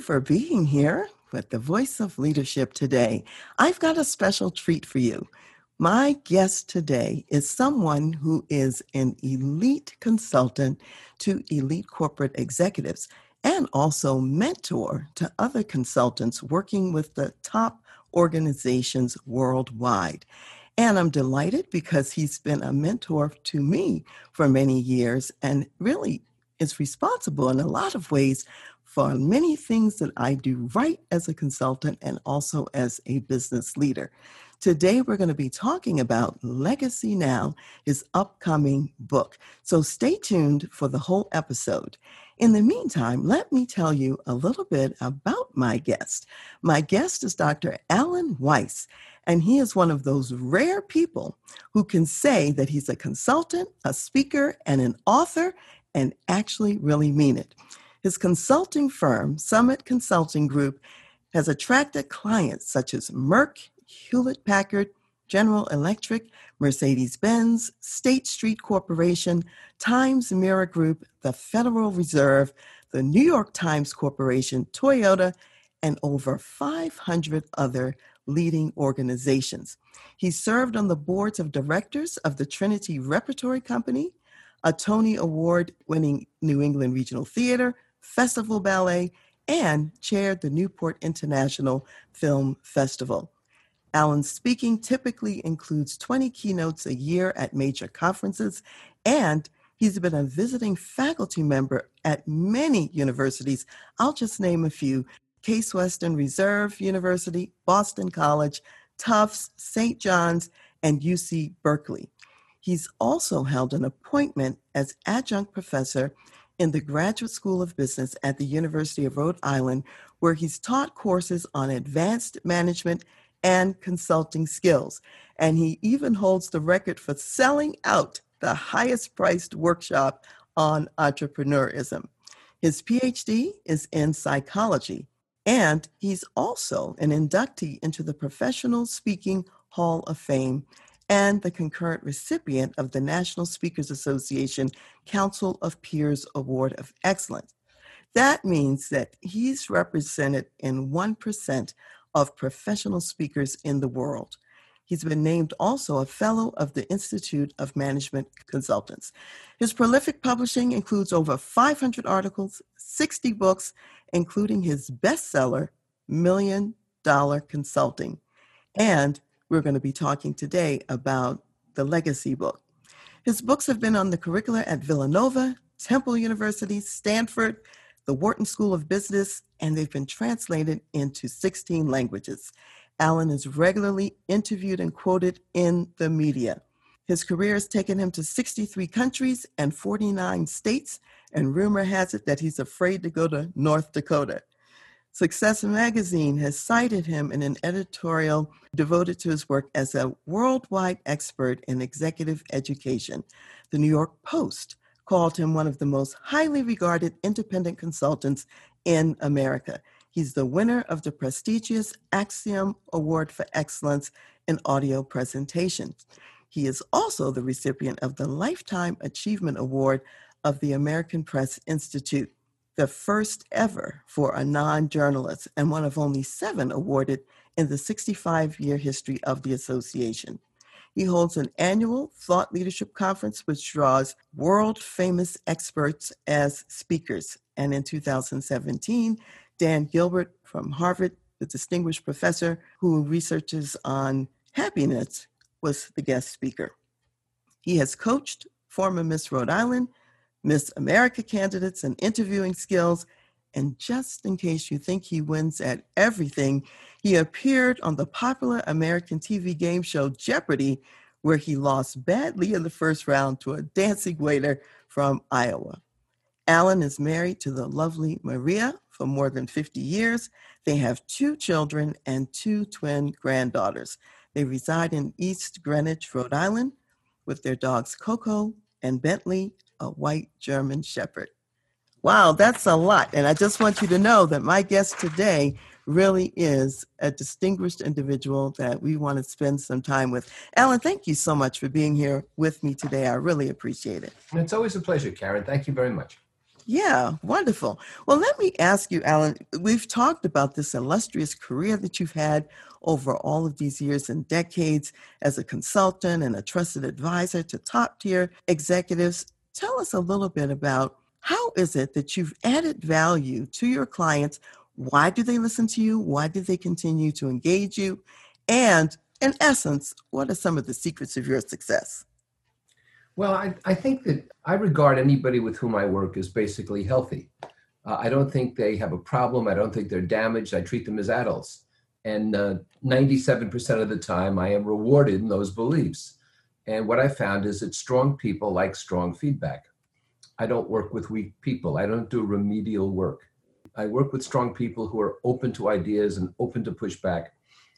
You for being here with the Voice of Leadership today. I've got a special treat for you. My guest today is someone who is an elite consultant to elite corporate executives and also mentor to other consultants working with the top organizations worldwide. And I'm delighted because he's been a mentor to me for many years and really is responsible in a lot of ways for many things that I do right as a consultant and also as a business leader. Today, we're going to be talking about Legacy Now, his upcoming book. So stay tuned for the whole episode. In the meantime, let me tell you a little bit about my guest. My guest is Dr. Alan Weiss, and he is one of those rare people who can say that he's a consultant, a speaker, and an author, and actually really mean it. His consulting firm, Summit Consulting Group, has attracted clients such as Merck, Hewlett Packard, General Electric, Mercedes Benz, State Street Corporation, Times Mirror Group, the Federal Reserve, the New York Times Corporation, Toyota, and over 500 other leading organizations. He served on the boards of directors of the Trinity Repertory Company, a Tony Award winning New England Regional Theater, Festival Ballet, and chaired the Newport International Film Festival. Alan's speaking typically includes 20 keynotes a year at major conferences, and he's been a visiting faculty member at many universities. I'll just name a few Case Western Reserve University, Boston College, Tufts, St. John's, and UC Berkeley. He's also held an appointment as adjunct professor in the Graduate School of Business at the University of Rhode Island, where he's taught courses on advanced management and consulting skills. And he even holds the record for selling out the highest priced workshop on entrepreneurism. His PhD is in psychology, and he's also an inductee into the Professional Speaking Hall of Fame and the concurrent recipient of the National Speakers Association Council of Peers Award of Excellence. That means that he's represented in 1% of professional speakers in the world. He's been named also a fellow of the Institute of Management Consultants. His prolific publishing includes over 500 articles, 60 books, including his bestseller, Million Dollar Consulting, and we're going to be talking today about the Legacy book. His books have been on the curricula at Villanova, Temple University, Stanford, the Wharton School of Business, and they've been translated into 16 languages. Alan is regularly interviewed and quoted in the media. His career has taken him to 63 countries and 49 states, and rumor has it that he's afraid to go to North Dakota. Success Magazine has cited him in an editorial devoted to his work as a worldwide expert in executive education. The New York Post called him one of the most highly regarded independent consultants in America. He's the winner of the prestigious Axiom Award for Excellence in Audio Presentation. He is also the recipient of the Lifetime Achievement Award of the American Press Institute the first ever for a non journalist and one of only seven awarded in the 65 year history of the association. He holds an annual thought leadership conference which draws world famous experts as speakers. And in 2017, Dan Gilbert from Harvard, the distinguished professor who researches on happiness, was the guest speaker. He has coached former Miss Rhode Island, Miss America candidates and interviewing skills. And just in case you think he wins at everything, he appeared on the popular American TV game show Jeopardy, where he lost badly in the first round to a dancing waiter from Iowa. Alan is married to the lovely Maria for more than 50 years. They have two children and two twin granddaughters. They reside in East Greenwich, Rhode Island, with their dogs Coco and Bentley, a white German Shepherd. Wow, that's a lot. And I just want you to know that my guest today really is a distinguished individual that we want to spend some time with. Alan, thank you so much for being here with me today. I really appreciate it. It's always a pleasure, Karen. Thank you very much. Yeah, wonderful. Well, let me ask you, Alan. We've talked about this illustrious career that you've had over all of these years and decades as a consultant and a trusted advisor to top tier executives. Tell us a little bit about how is it that you've added value to your clients why do they listen to you? Why do they continue to engage you? And in essence, what are some of the secrets of your success? Well, I, I think that I regard anybody with whom I work as basically healthy. Uh, I don't think they have a problem. I don't think they're damaged. I treat them as adults. And uh, 97% of the time, I am rewarded in those beliefs. And what I found is that strong people like strong feedback. I don't work with weak people. I don't do remedial work. I work with strong people who are open to ideas and open to pushback.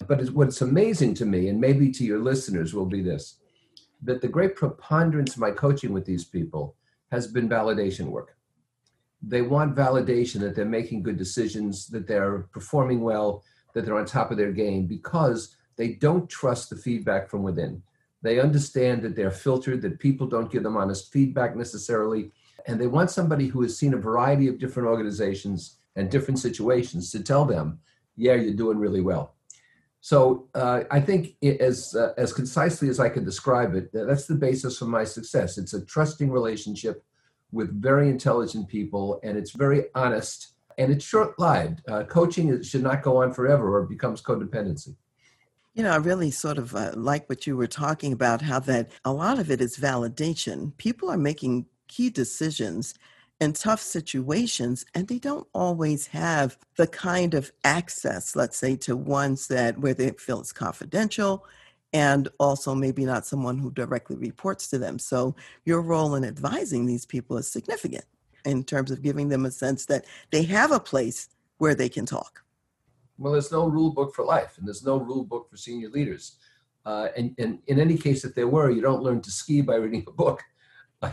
But what's amazing to me, and maybe to your listeners, will be this that the great preponderance of my coaching with these people has been validation work. They want validation that they're making good decisions, that they're performing well, that they're on top of their game because they don't trust the feedback from within. They understand that they're filtered, that people don't give them honest feedback necessarily, and they want somebody who has seen a variety of different organizations and different situations to tell them, yeah, you're doing really well. So uh, I think it, as uh, as concisely as I can describe it, that's the basis for my success. It's a trusting relationship with very intelligent people, and it's very honest, and it's short-lived. Uh, coaching should not go on forever, or becomes codependency. You know, I really sort of uh, like what you were talking about. How that a lot of it is validation. People are making key decisions in tough situations and they don't always have the kind of access let's say to ones that where they feel it's confidential and also maybe not someone who directly reports to them. So your role in advising these people is significant in terms of giving them a sense that they have a place where they can talk. Well there's no rule book for life and there's no rule book for senior leaders. Uh, and, and in any case if there were you don't learn to ski by reading a book.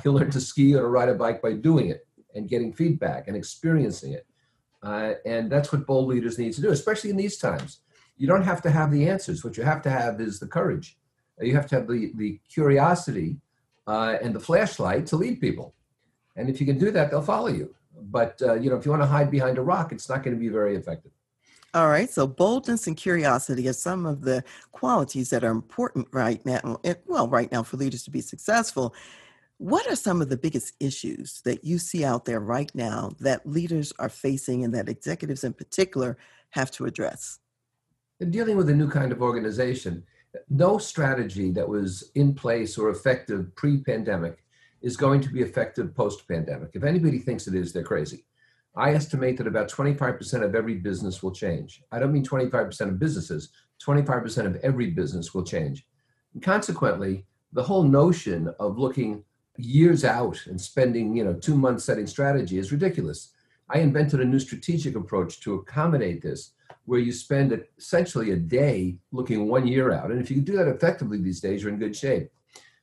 You learn to ski or ride a bike by doing it and getting feedback and experiencing it. Uh, and that's what bold leaders need to do, especially in these times. You don't have to have the answers. What you have to have is the courage. You have to have the, the curiosity uh, and the flashlight to lead people. And if you can do that, they'll follow you. But uh, you know, if you want to hide behind a rock, it's not going to be very effective. All right. So boldness and curiosity are some of the qualities that are important right now. Well, right now for leaders to be successful. What are some of the biggest issues that you see out there right now that leaders are facing and that executives in particular have to address? In dealing with a new kind of organization, no strategy that was in place or effective pre pandemic is going to be effective post pandemic. If anybody thinks it is, they're crazy. I estimate that about 25% of every business will change. I don't mean 25% of businesses, 25% of every business will change. And consequently, the whole notion of looking years out and spending you know two months setting strategy is ridiculous. I invented a new strategic approach to accommodate this where you spend essentially a day looking one year out. And if you do that effectively these days you're in good shape.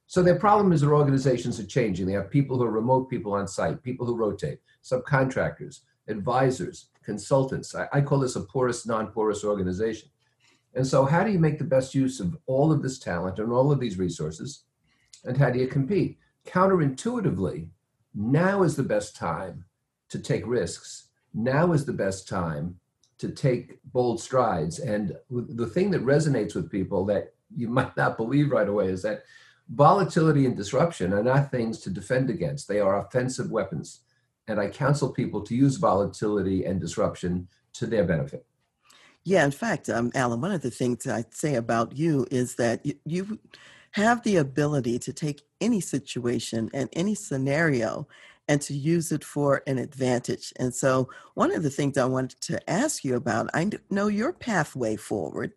So their problem is their organizations are changing. They have people who are remote people on site people who rotate subcontractors advisors consultants. I, I call this a porous non-porous organization. And so how do you make the best use of all of this talent and all of these resources? And how do you compete counterintuitively, now is the best time to take risks. Now is the best time to take bold strides. And the thing that resonates with people that you might not believe right away is that volatility and disruption are not things to defend against, they are offensive weapons. And I counsel people to use volatility and disruption to their benefit. Yeah, in fact, um, Alan, one of the things I'd say about you is that you, you have the ability to take any situation and any scenario and to use it for an advantage. And so, one of the things I wanted to ask you about, I know your pathway forward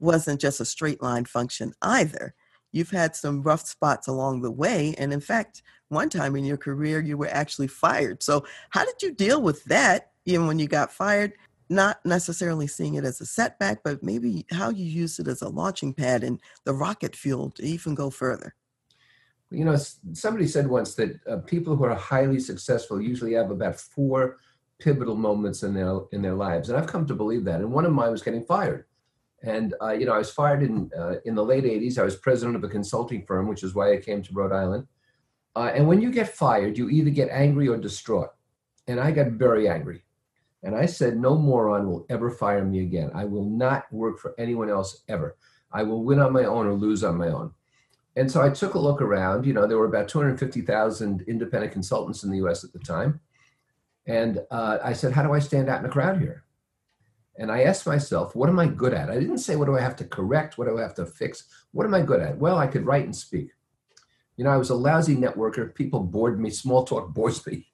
wasn't just a straight line function either. you've had some rough spots along the way. And in fact, one time in your career, you were actually fired. So, how did you deal with that, even when you got fired? Not necessarily seeing it as a setback, but maybe how you use it as a launching pad and the rocket fuel to even go further. You know, somebody said once that uh, people who are highly successful usually have about four pivotal moments in their in their lives, and I've come to believe that. And one of mine was getting fired. And uh, you know, I was fired in uh, in the late '80s. I was president of a consulting firm, which is why I came to Rhode Island. Uh, and when you get fired, you either get angry or distraught. And I got very angry. And I said, no moron will ever fire me again. I will not work for anyone else ever. I will win on my own or lose on my own. And so I took a look around. You know, there were about 250,000 independent consultants in the US at the time. And uh, I said, how do I stand out in a crowd here? And I asked myself, what am I good at? I didn't say, what do I have to correct? What do I have to fix? What am I good at? Well, I could write and speak. You know, I was a lousy networker. People bored me. Small talk bores me.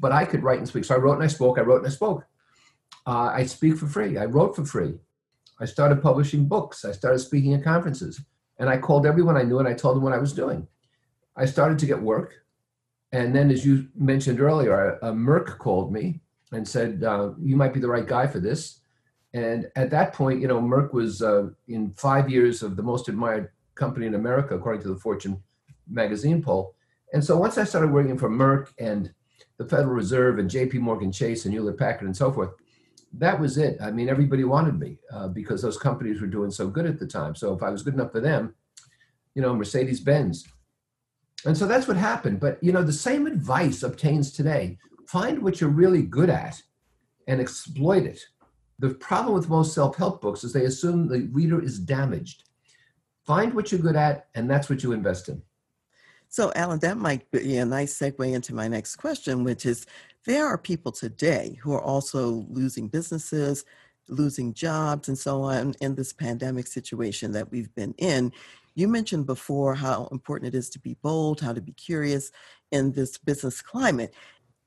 But I could write and speak. So I wrote and I spoke. I wrote and I spoke. Uh, I speak for free. I wrote for free. I started publishing books. I started speaking at conferences. And I called everyone I knew and I told them what I was doing. I started to get work. And then, as you mentioned earlier, Merck called me and said, uh, You might be the right guy for this. And at that point, you know, Merck was uh, in five years of the most admired company in America, according to the Fortune magazine poll. And so once I started working for Merck and the Federal Reserve and JP Morgan Chase and Hewlett Packard and so forth, that was it. I mean, everybody wanted me uh, because those companies were doing so good at the time. So if I was good enough for them, you know, Mercedes Benz. And so that's what happened. But, you know, the same advice obtains today. Find what you're really good at and exploit it. The problem with most self help books is they assume the reader is damaged. Find what you're good at, and that's what you invest in. So, Alan, that might be a nice segue into my next question, which is there are people today who are also losing businesses, losing jobs, and so on in this pandemic situation that we've been in. You mentioned before how important it is to be bold, how to be curious in this business climate.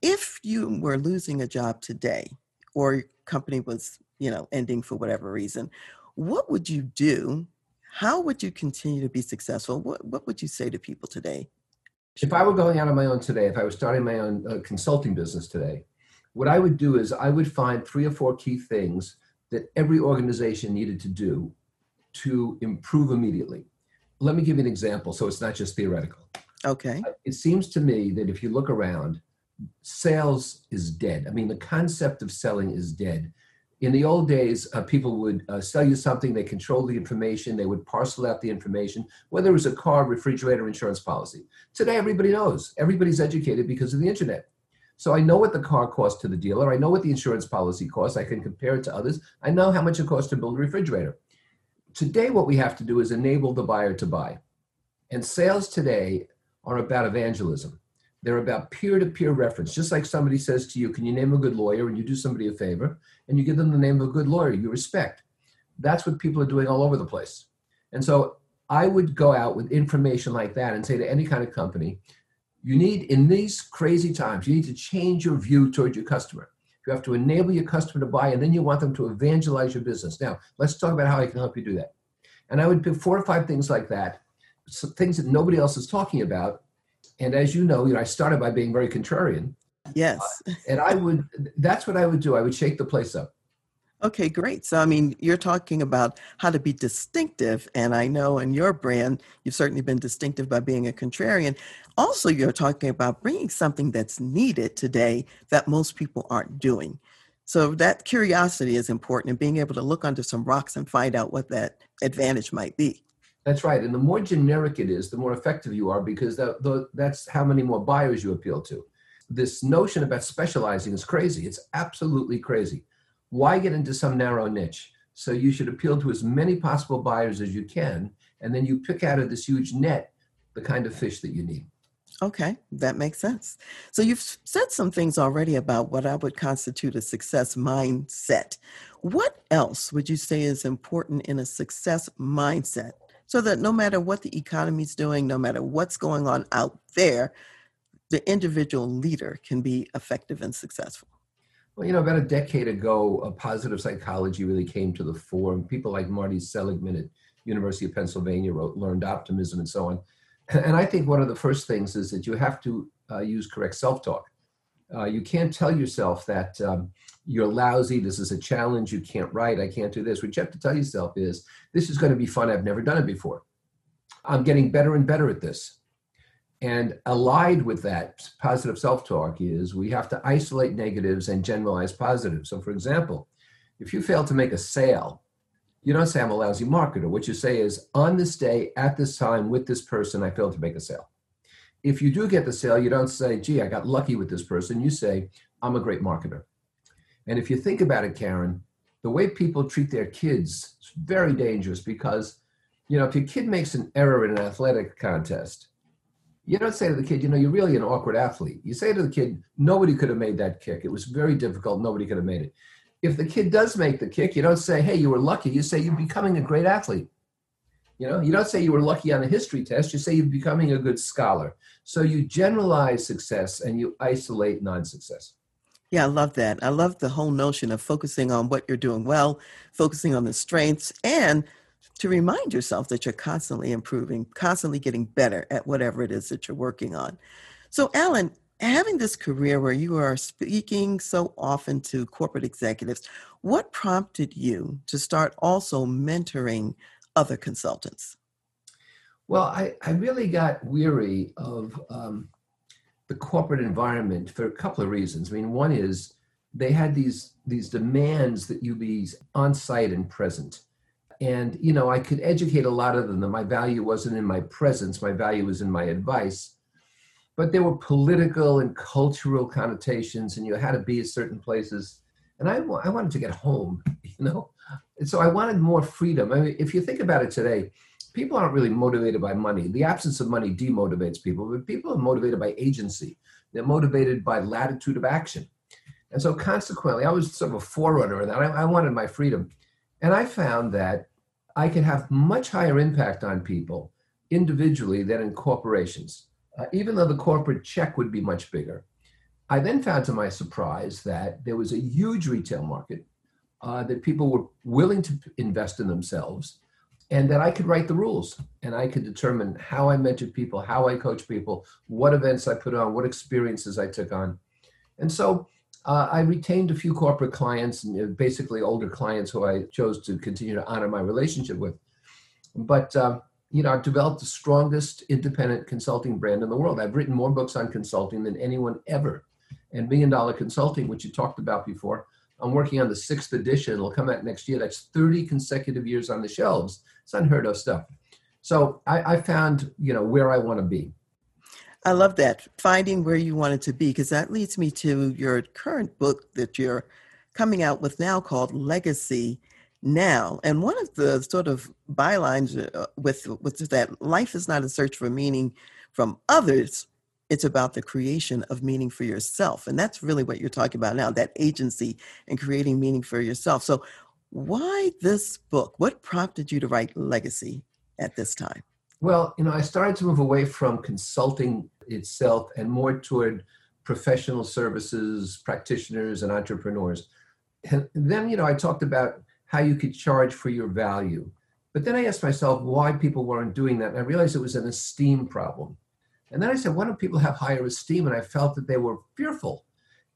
If you were losing a job today, or your company was, you know, ending for whatever reason, what would you do how would you continue to be successful? What, what would you say to people today? If I were going out on my own today, if I was starting my own uh, consulting business today, what I would do is I would find three or four key things that every organization needed to do to improve immediately. Let me give you an example so it's not just theoretical. Okay. Uh, it seems to me that if you look around, sales is dead. I mean, the concept of selling is dead in the old days, uh, people would uh, sell you something, they controlled the information, they would parcel out the information, whether it was a car, refrigerator, insurance policy. Today, everybody knows. Everybody's educated because of the internet. So I know what the car costs to the dealer. I know what the insurance policy costs. I can compare it to others. I know how much it costs to build a refrigerator. Today, what we have to do is enable the buyer to buy. And sales today are about evangelism. They're about peer to peer reference. Just like somebody says to you, Can you name a good lawyer? And you do somebody a favor and you give them the name of a good lawyer you respect. That's what people are doing all over the place. And so I would go out with information like that and say to any kind of company, you need, in these crazy times, you need to change your view toward your customer. You have to enable your customer to buy, and then you want them to evangelize your business. Now, let's talk about how I can help you do that. And I would pick four or five things like that, things that nobody else is talking about, and as you know, you know, I started by being very contrarian. Yes. Uh, and I would, that's what I would do. I would shake the place up. Okay, great. So, I mean, you're talking about how to be distinctive. And I know in your brand, you've certainly been distinctive by being a contrarian. Also, you're talking about bringing something that's needed today that most people aren't doing. So, that curiosity is important and being able to look under some rocks and find out what that advantage might be. That's right. And the more generic it is, the more effective you are because the, that's how many more buyers you appeal to. This notion about specializing is crazy. It's absolutely crazy. Why get into some narrow niche? So you should appeal to as many possible buyers as you can, and then you pick out of this huge net the kind of fish that you need. Okay, that makes sense. So you've said some things already about what I would constitute a success mindset. What else would you say is important in a success mindset so that no matter what the economy is doing, no matter what's going on out there, the individual leader can be effective and successful. Well, you know, about a decade ago, a positive psychology really came to the fore, and people like Marty Seligman at University of Pennsylvania, wrote Learned Optimism and so on. And I think one of the first things is that you have to uh, use correct self talk. Uh, you can't tell yourself that um, you're lousy, this is a challenge, you can't write, I can't do this. What you have to tell yourself is, this is going to be fun, I've never done it before. I'm getting better and better at this. And allied with that positive self talk is we have to isolate negatives and generalize positives. So, for example, if you fail to make a sale, you don't say I'm a lousy marketer. What you say is, on this day, at this time, with this person, I failed to make a sale. If you do get the sale, you don't say, gee, I got lucky with this person. You say, I'm a great marketer. And if you think about it, Karen, the way people treat their kids is very dangerous because, you know, if your kid makes an error in an athletic contest, you don't say to the kid, you know, you're really an awkward athlete. You say to the kid, nobody could have made that kick. It was very difficult. Nobody could have made it if the kid does make the kick, you don't say, hey, you were lucky. You say you're becoming a great athlete. You know, you don't say you were lucky on a history test. You say you're becoming a good scholar. So you generalize success and you isolate non-success. Yeah, I love that. I love the whole notion of focusing on what you're doing well, focusing on the strengths, and to remind yourself that you're constantly improving, constantly getting better at whatever it is that you're working on. So, Alan, having this career where you are speaking so often to corporate executives, what prompted you to start also mentoring other consultants? Well, I, I really got weary of um, the corporate environment for a couple of reasons. I mean, one is they had these these demands that you be on site and present. And you know, I could educate a lot of them. That my value wasn't in my presence; my value was in my advice but there were political and cultural connotations, and you had to be at certain places. And I, I wanted to get home, you know? And so I wanted more freedom. I mean, if you think about it today, people aren't really motivated by money. The absence of money demotivates people, but people are motivated by agency. They're motivated by latitude of action. And so consequently, I was sort of a forerunner in that. I, I wanted my freedom. And I found that I could have much higher impact on people individually than in corporations uh, even though the corporate check would be much bigger. I then found to my surprise that there was a huge retail market, uh, that people were willing to invest in themselves, and that I could write the rules and I could determine how I mentored people, how I coach people, what events I put on, what experiences I took on. And so uh, I retained a few corporate clients, and basically older clients who I chose to continue to honor my relationship with. But um, you know, I've developed the strongest independent consulting brand in the world. I've written more books on consulting than anyone ever. And Million Dollar Consulting, which you talked about before, I'm working on the sixth edition. It'll come out next year. That's 30 consecutive years on the shelves. It's unheard of stuff. So I, I found, you know, where I want to be. I love that finding where you wanted to be because that leads me to your current book that you're coming out with now called Legacy now. And one of the sort of bylines uh, with with that life is not a search for meaning from others. It's about the creation of meaning for yourself. And that's really what you're talking about now, that agency and creating meaning for yourself. So why this book? What prompted you to write Legacy at this time? Well, you know, I started to move away from consulting itself and more toward professional services, practitioners, and entrepreneurs. And then, you know, I talked about how you could charge for your value. But then I asked myself why people weren't doing that. And I realized it was an esteem problem. And then I said, why don't people have higher esteem? And I felt that they were fearful.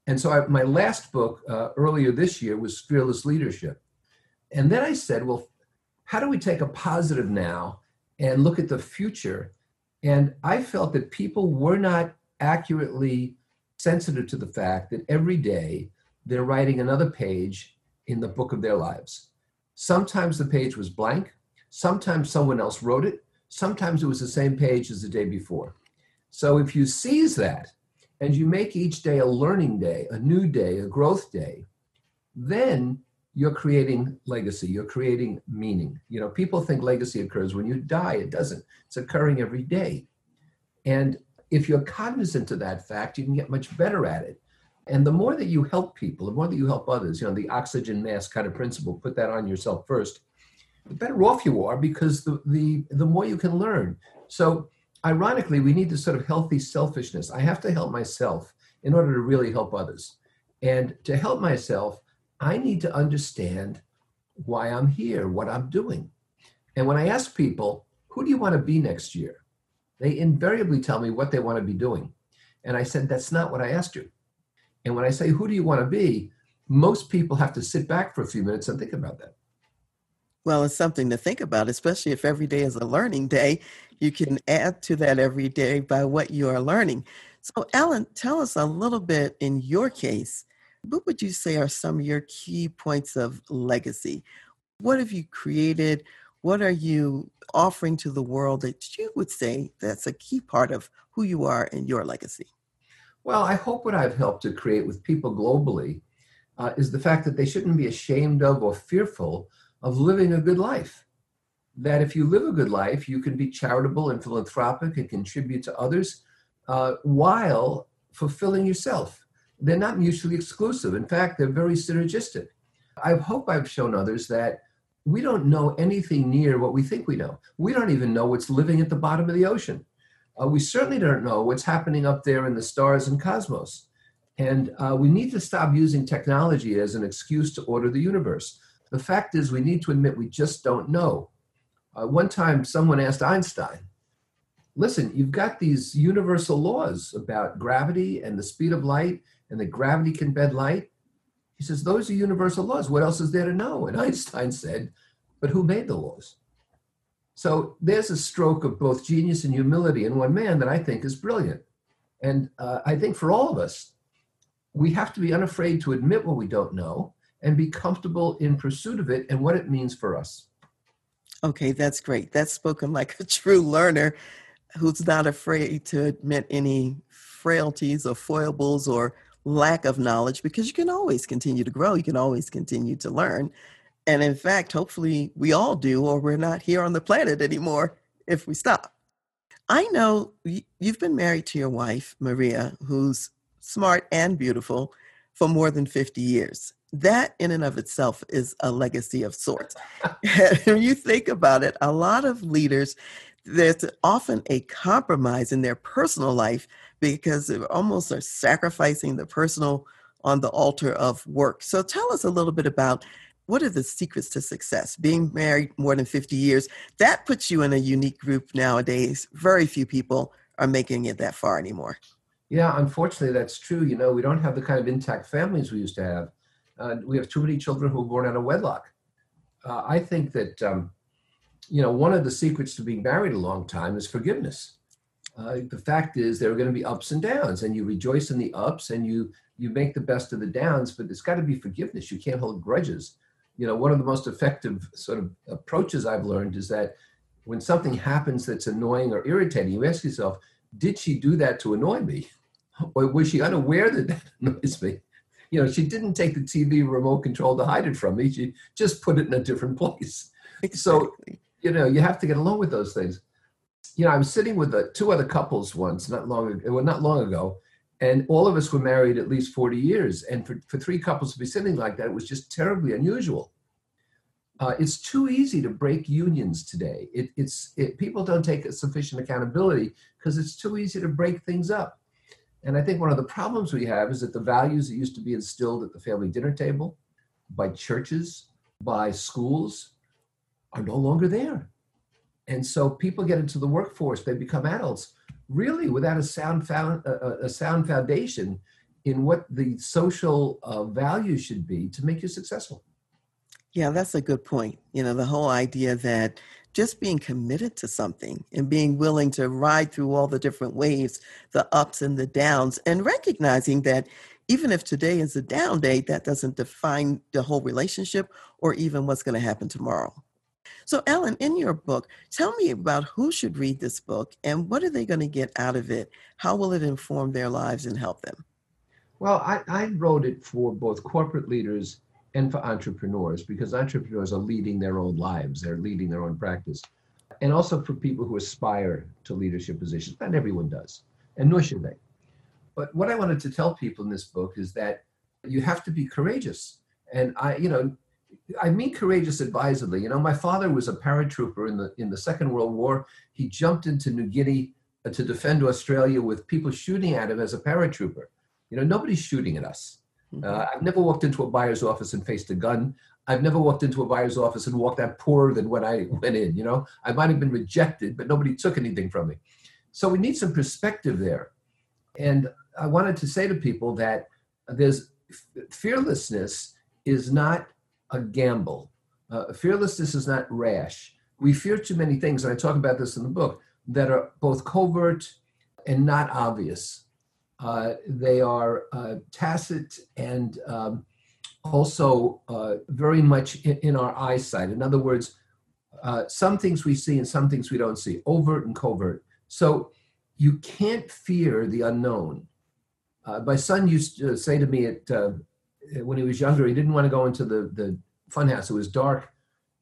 And so I, my last book uh, earlier this year was Fearless Leadership. And then I said, well, how do we take a positive now and look at the future? And I felt that people were not accurately sensitive to the fact that every day they're writing another page in the book of their lives. Sometimes the page was blank, sometimes someone else wrote it, sometimes it was the same page as the day before. So if you seize that and you make each day a learning day, a new day, a growth day, then you're creating legacy, you're creating meaning. You know, people think legacy occurs when you die. It doesn't. It's occurring every day. And if you're cognizant of that fact, you can get much better at it. And the more that you help people, the more that you help others, you know, the oxygen mask kind of principle, put that on yourself first, the better off you are because the, the, the more you can learn. So, ironically, we need this sort of healthy selfishness. I have to help myself in order to really help others. And to help myself, I need to understand why I'm here, what I'm doing. And when I ask people, who do you want to be next year? They invariably tell me what they want to be doing. And I said, that's not what I asked you. And when I say, who do you want to be? Most people have to sit back for a few minutes and think about that. Well, it's something to think about, especially if every day is a learning day. You can add to that every day by what you are learning. So, Alan, tell us a little bit in your case. What would you say are some of your key points of legacy? What have you created? What are you offering to the world that you would say that's a key part of who you are and your legacy? Well, I hope what I've helped to create with people globally uh, is the fact that they shouldn't be ashamed of or fearful of living a good life. That if you live a good life, you can be charitable and philanthropic and contribute to others uh, while fulfilling yourself. They're not mutually exclusive. In fact, they're very synergistic. I hope I've shown others that we don't know anything near what we think we know. We don't even know what's living at the bottom of the ocean. Uh, we certainly don't know what's happening up there in the stars and cosmos. And uh, we need to stop using technology as an excuse to order the universe. The fact is, we need to admit we just don't know. Uh, one time, someone asked Einstein, Listen, you've got these universal laws about gravity and the speed of light, and that gravity can bend light. He says, Those are universal laws. What else is there to know? And Einstein said, But who made the laws? So there's a stroke of both genius and humility in one man that I think is brilliant. And uh, I think for all of us, we have to be unafraid to admit what we don't know and be comfortable in pursuit of it and what it means for us. Okay, that's great. That's spoken like a true learner who's not afraid to admit any frailties or foibles or lack of knowledge because you can always continue to grow, you can always continue to learn. And in fact, hopefully we all do, or we're not here on the planet anymore if we stop. I know you've been married to your wife, Maria, who's smart and beautiful for more than 50 years that in and of itself is a legacy of sorts. when you think about it, a lot of leaders, there's often a compromise in their personal life because they almost are sacrificing the personal on the altar of work. So tell us a little bit about what are the secrets to success? Being married more than 50 years, that puts you in a unique group nowadays. Very few people are making it that far anymore. Yeah, unfortunately, that's true. You know, we don't have the kind of intact families we used to have. Uh, we have too many children who are born out of wedlock. Uh, I think that um, you know one of the secrets to being married a long time is forgiveness. Uh, the fact is there are going to be ups and downs, and you rejoice in the ups and you you make the best of the downs. But it's got to be forgiveness. You can't hold grudges. You know, one of the most effective sort of approaches I've learned is that when something happens that's annoying or irritating, you ask yourself, did she do that to annoy me? Or was she unaware that that annoys me? You know, she didn't take the TV remote control to hide it from me. She just put it in a different place. Exactly. So, you know, you have to get along with those things. You know, I was sitting with the, two other couples once, not long ago, well, not long ago, and all of us were married at least 40 years. And for, for three couples to be sitting like that, it was just terribly unusual. Uh, it's too easy to break unions today. It, it's it, people don't take sufficient accountability because it's too easy to break things up. And I think one of the problems we have is that the values that used to be instilled at the family dinner table, by churches, by schools, are no longer there. And so people get into the workforce, they become adults, really without a sound, found, a, a sound foundation in what the social uh, values should be to make you successful. Yeah, that's a good point. You know, the whole idea that just being committed to something and being willing to ride through all the different waves, the ups and the downs, and recognizing that even if today is a down day, that doesn't define the whole relationship or even what's going to happen tomorrow. So, Alan, in your book, tell me about who should read this book and what are they going to get out of it? How will it inform their lives and help them? Well, I, I wrote it for both corporate leaders and for entrepreneurs because entrepreneurs are leading their own lives, they're leading their own practice. And also for people who aspire to leadership positions. Not everyone does, and nor should they. But what I wanted to tell people in this book is that you have to be courageous. And I, you know, I mean courageous advisedly. You know, my father was a paratrooper in the in the Second World War. He jumped into New Guinea uh, to defend Australia with people shooting at him as a paratrooper. You know, nobody's shooting at us. Uh, I've never walked into a buyer's office and faced a gun. I've never walked into a buyer's office and walked out poorer than when I went in. You know, I might have been rejected, but nobody took anything from me. So we need some perspective there. And I wanted to say to people that there's fearlessness is not a gamble. Uh, fearlessness is not rash. We fear too many things, and I talk about this in the book, that are both covert and not obvious. Uh, they are uh, tacit and um, also uh, very much in, in, our eyesight. In other words, some things we see and some things we don't see, overt and covert. So you can't fear the unknown. Uh, my son used to say to me at, uh, when he was younger, he didn't want to go into the, the funhouse. It was dark.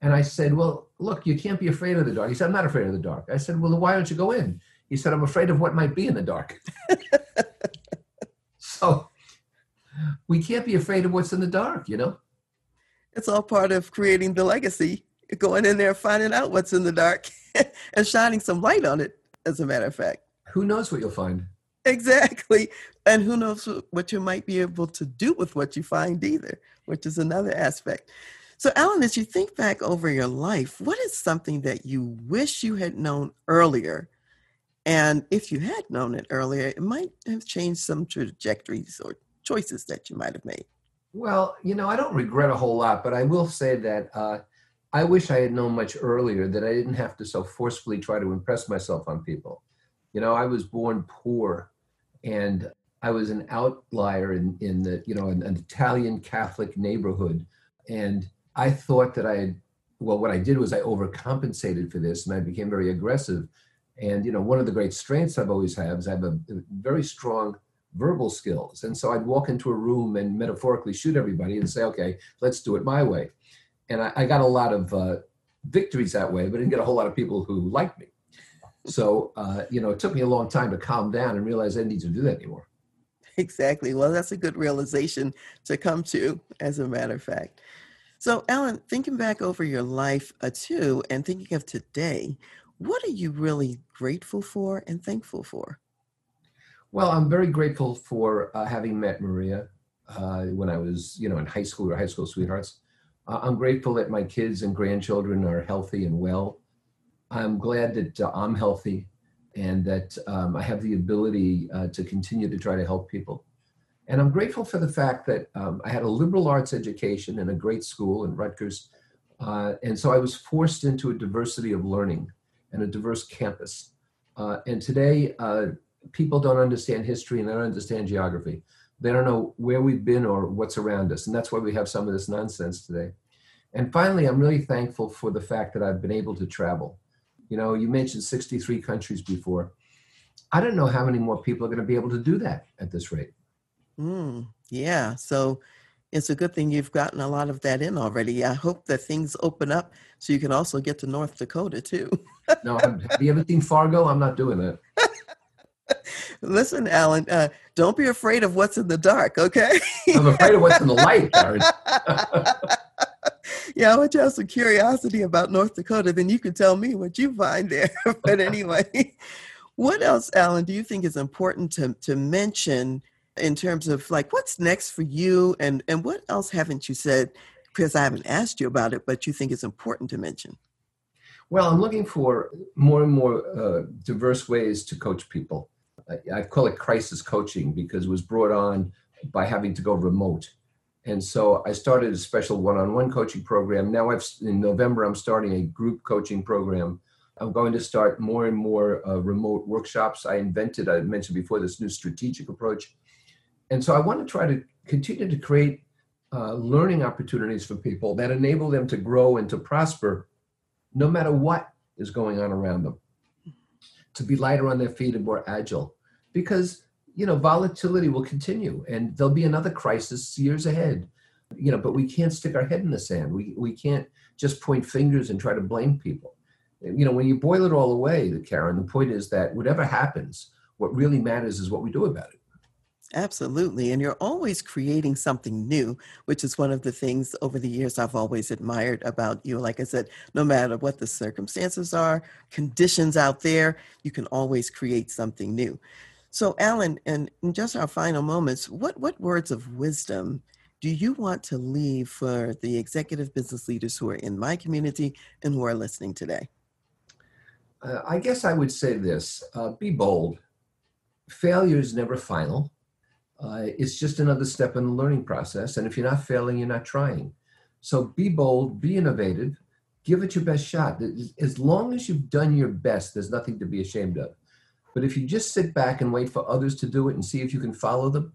And I said, Well, look, you can't be afraid of the dark. He said, I'm not afraid of the dark. I said, Well, why don't you go in? He said, I'm afraid of what might be in the dark. so we can't be afraid of what's in the dark, you know? It's all part of creating the legacy, going in there, finding out what's in the dark, and shining some light on it, as a matter of fact. Who knows what you'll find? Exactly. And who knows what you might be able to do with what you find either, which is another aspect. So, Alan, as you think back over your life, what is something that you wish you had known earlier? And if you had known it earlier, it might have changed some trajectories or choices that you might have made. Well, you know, I don't regret a whole lot, but I will say that uh, I wish I had known much earlier that I didn't have to so forcefully try to impress myself on people. You know, I was born poor and I was an outlier in, in the, you know, an, an Italian Catholic neighborhood. And I thought that I had, well, what I did was I overcompensated for this and I became very aggressive. And, you know, one of the great strengths I've always had is I have a, a very strong verbal skills. And so I'd walk into a room and metaphorically shoot everybody and say, okay, let's do it my way. And I, I got a lot of uh, victories that way, but I didn't get a whole lot of people who liked me. So, uh, you know, it took me a long time to calm down and realize I didn't need to do that anymore. Exactly. Well, that's a good realization to come to, as a matter of fact. So, Alan, thinking back over your life uh, too, and thinking of today, what are you really grateful for and thankful for? Well, I'm very grateful for uh, having met Maria uh, when I was, you know, in high school or high school sweethearts. Uh, I'm grateful that my kids and grandchildren are healthy and well. I'm glad that uh, I'm healthy and that um, I have the ability uh, to continue to try to help people. And I'm grateful for the fact that um, I had a liberal arts education in a great school in Rutgers. Uh, and so I was forced into a diversity of learning and a diverse campus. And today, people don't understand history and they don't understand geography. They don't know where we've been or what's around us. And that's why we have some of this nonsense today. And finally, I'm really thankful for the fact that I've been able to travel. You know, you mentioned 63 countries before. I don't know how many more people are going to be able to do that at this rate. Mm, yeah. So it's a good thing you've gotten a lot of that in already. I hope that things open up so you can also get to North Dakota too. no, have you ever seen Fargo? I'm not doing that. Listen, Alan, uh, don't be afraid of what's in the dark, okay? I'm afraid of what's in the light, yeah, I want you have some curiosity about North Dakota, then you can tell me what you find there. but anyway, what else, Alan, do you think is important to, to mention in terms of like what's next for you and, and what else haven't you said? Because I haven't asked you about it, but you think it's important to mention. Well, I'm looking for more and more uh, diverse ways to coach people. I, call it crisis coaching because it was brought on by having to go remote and so I started a special one-on-one coaching program. Now I've in November I'm starting a group coaching program. I'm going to start more and more uh, remote workshops. I invented, I mentioned before, this new strategic approach. And so I want to try to continue to create uh, learning opportunities for people that enable them to grow and to prosper no matter what is going on around them, to be lighter on their feet and more agile. Because you know, volatility will continue and there'll be another crisis years ahead. You know, but we can't stick our head in the sand. We we can't just point fingers and try to blame people. You know, when you boil it all away, the Karen, the point is that whatever happens, what really matters is what we do about it. Absolutely. And you're always creating something new, which is one of the things over the years I've always admired about you. Like I said, no matter what the circumstances are, conditions out there, you can always create something new. So, Alan, and in just our final moments, what, what words of wisdom do you want to leave for the executive business leaders who are in my community and who are listening today? Uh, I guess I would say this uh, be bold. Failure is never final. Uh, it's just another step in the learning process. And if you're not failing, you're not trying. So be bold, be innovative, give it your best shot. As long as you've done your best, there's nothing to be ashamed of. But if you just sit back and wait for others to do it and see if you can follow them,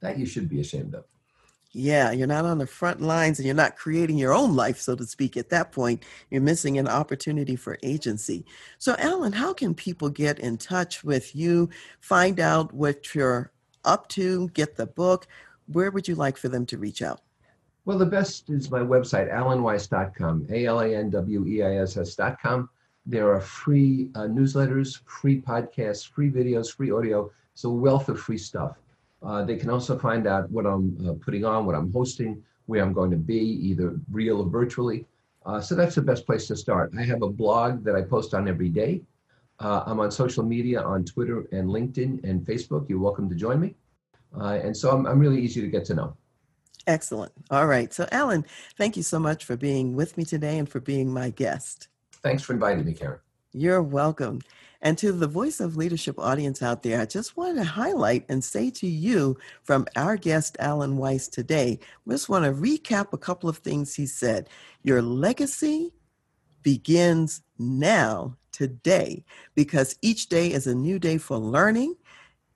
that you should be ashamed of. Yeah, you're not on the front lines and you're not creating your own life, so to speak. At that point, you're missing an opportunity for agency. So, Alan, how can people get in touch with you, find out what you're up to, get the book? Where would you like for them to reach out? Well, the best is my website, alanweiss.com, A L A N W E I S S.com. There are free uh, newsletters, free podcasts, free videos, free audio. It's a wealth of free stuff. Uh, they can also find out what I'm uh, putting on, what I'm hosting, where I'm going to be, either real or virtually. Uh, so that's the best place to start. I have a blog that I post on every day. Uh, I'm on social media on Twitter and LinkedIn and Facebook. You're welcome to join me. Uh, and so I'm, I'm really easy to get to know. Excellent. All right. So, Alan, thank you so much for being with me today and for being my guest. Thanks for inviting me, Karen. You're welcome. And to the Voice of Leadership audience out there, I just want to highlight and say to you from our guest, Alan Weiss, today, we just want to recap a couple of things he said. Your legacy begins now, today, because each day is a new day for learning.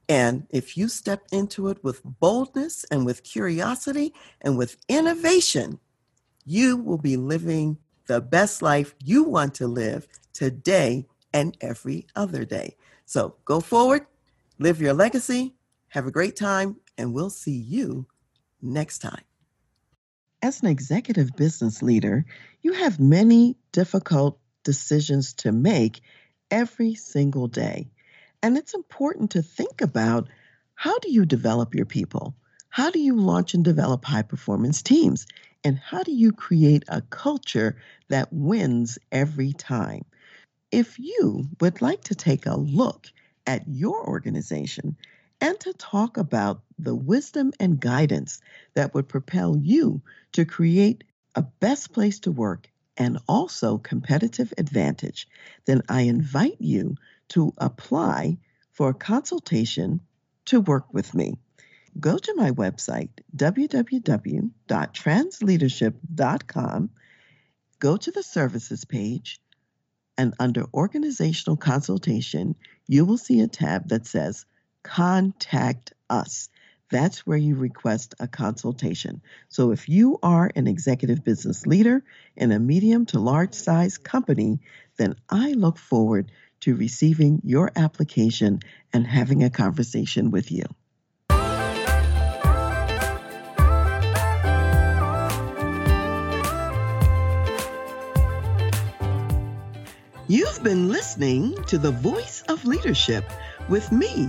And if you step into it with boldness and with curiosity and with innovation, you will be living the best life you want to live today and every other day. So go forward, live your legacy, have a great time, and we'll see you next time. As an executive business leader, you have many difficult decisions to make every single day. And it's important to think about how do you develop your people? How do you launch and develop high performance teams? And how do you create a culture that wins every time? If you would like to take a look at your organization and to talk about the wisdom and guidance that would propel you to create a best place to work and also competitive advantage, then I invite you to apply for a consultation to work with me. Go to my website, www.transleadership.com, go to the services page, and under organizational consultation, you will see a tab that says Contact Us. That's where you request a consultation. So if you are an executive business leader in a medium to large size company, then I look forward to receiving your application and having a conversation with you. You've been listening to The Voice of Leadership with me,